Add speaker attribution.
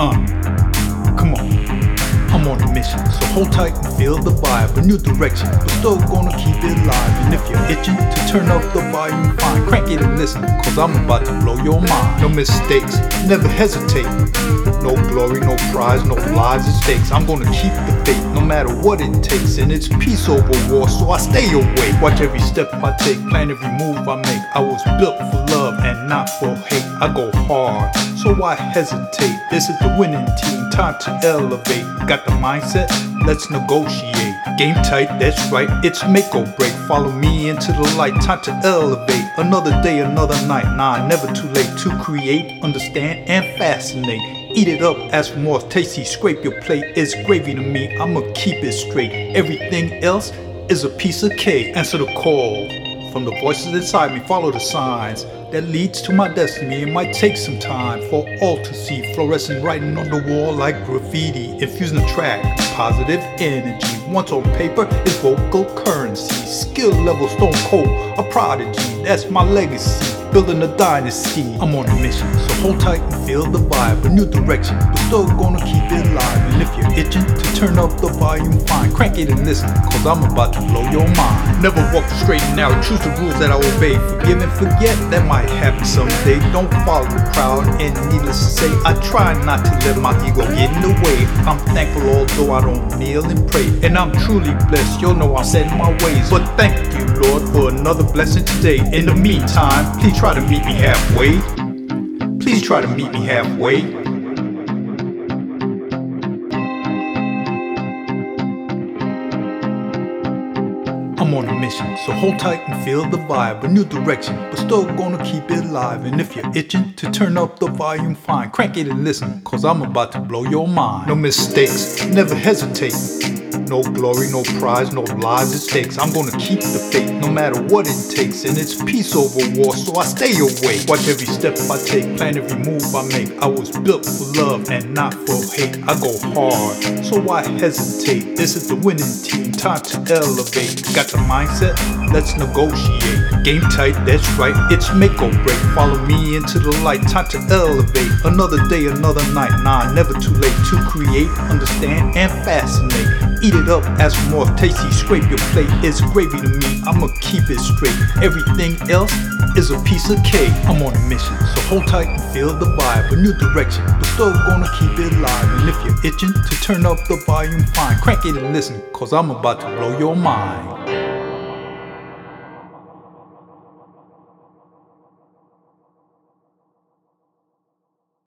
Speaker 1: Uh, come on. I'm on a mission, so hold tight and feel the vibe. A new direction, but still gonna keep it live. And if you're itching to turn up the volume, fine, crank it and listen, cause I'm about to blow your mind. No mistakes, never hesitate. No glory, no prize, no lies or stakes. I'm gonna keep the faith, no matter what it takes. And it's peace over war, so I stay awake. Watch every step I take, plan every move I make. I was built for love and not for hate. I go hard, so why hesitate? This is the winning team, time to elevate. Got the mindset? Let's negotiate. Game tight, that's right, it's make or break. Follow me into the light, time to elevate. Another day, another night. Nah, never too late to create, understand, and fascinate. Eat it up, ask for more tasty. Scrape your plate, it's gravy to me. I'ma keep it straight. Everything else is a piece of cake. Answer the call from the voices inside me. Follow the signs that leads to my destiny. It might take some time for all to see. Fluorescent writing on the wall like graffiti. Infusing the track, positive energy. Once on paper is vocal currency. Skill level stone cold, a prodigy. That's my legacy building a dynasty. I'm on a mission, so hold tight and feel the vibe. A new direction, but still gonna keep it live. And if you're itching to turn up the volume, fine, crank it and listen, cause I'm about to blow your mind. Never walk straight and narrow, choose the rules that I obey. Forgive and forget, that might happen someday. Don't follow the crowd, and needless to say, I try not to let my ego get in the way. I'm thankful although I don't kneel and pray. And I'm truly blessed, you'll know I'm setting my ways. But thank you, Lord, for another blessing today. In the meantime, please try to meet me halfway. Please try to meet me halfway. I'm on a mission, so hold tight and feel the vibe. A new direction, but still gonna keep it alive. And if you're itching to turn up the volume, fine, crank it and listen, cause I'm about to blow your mind. No mistakes, never hesitate. No glory, no prize, no lies it takes. I'm gonna keep the faith no matter what it takes. And it's peace over war, so I stay awake. Watch every step I take, plan every move I make. I was built for love and not for hate. I go hard, so why hesitate? This is the winning team, time to elevate. Got the mindset? Let's negotiate. Game tight, that's right, it's make or break. Follow me into the light, time to elevate. Another day, another night. Nah, never too late to create, understand, and fascinate. Eat it up, ask for more tasty. Scrape your plate, it's gravy to me. I'ma keep it straight. Everything else is a piece of cake. I'm on a mission, so hold tight and feel the vibe. A new direction, but still gonna keep it alive. And if you're itching to turn up the volume, fine, crank it and listen, cause I'm about to blow your mind.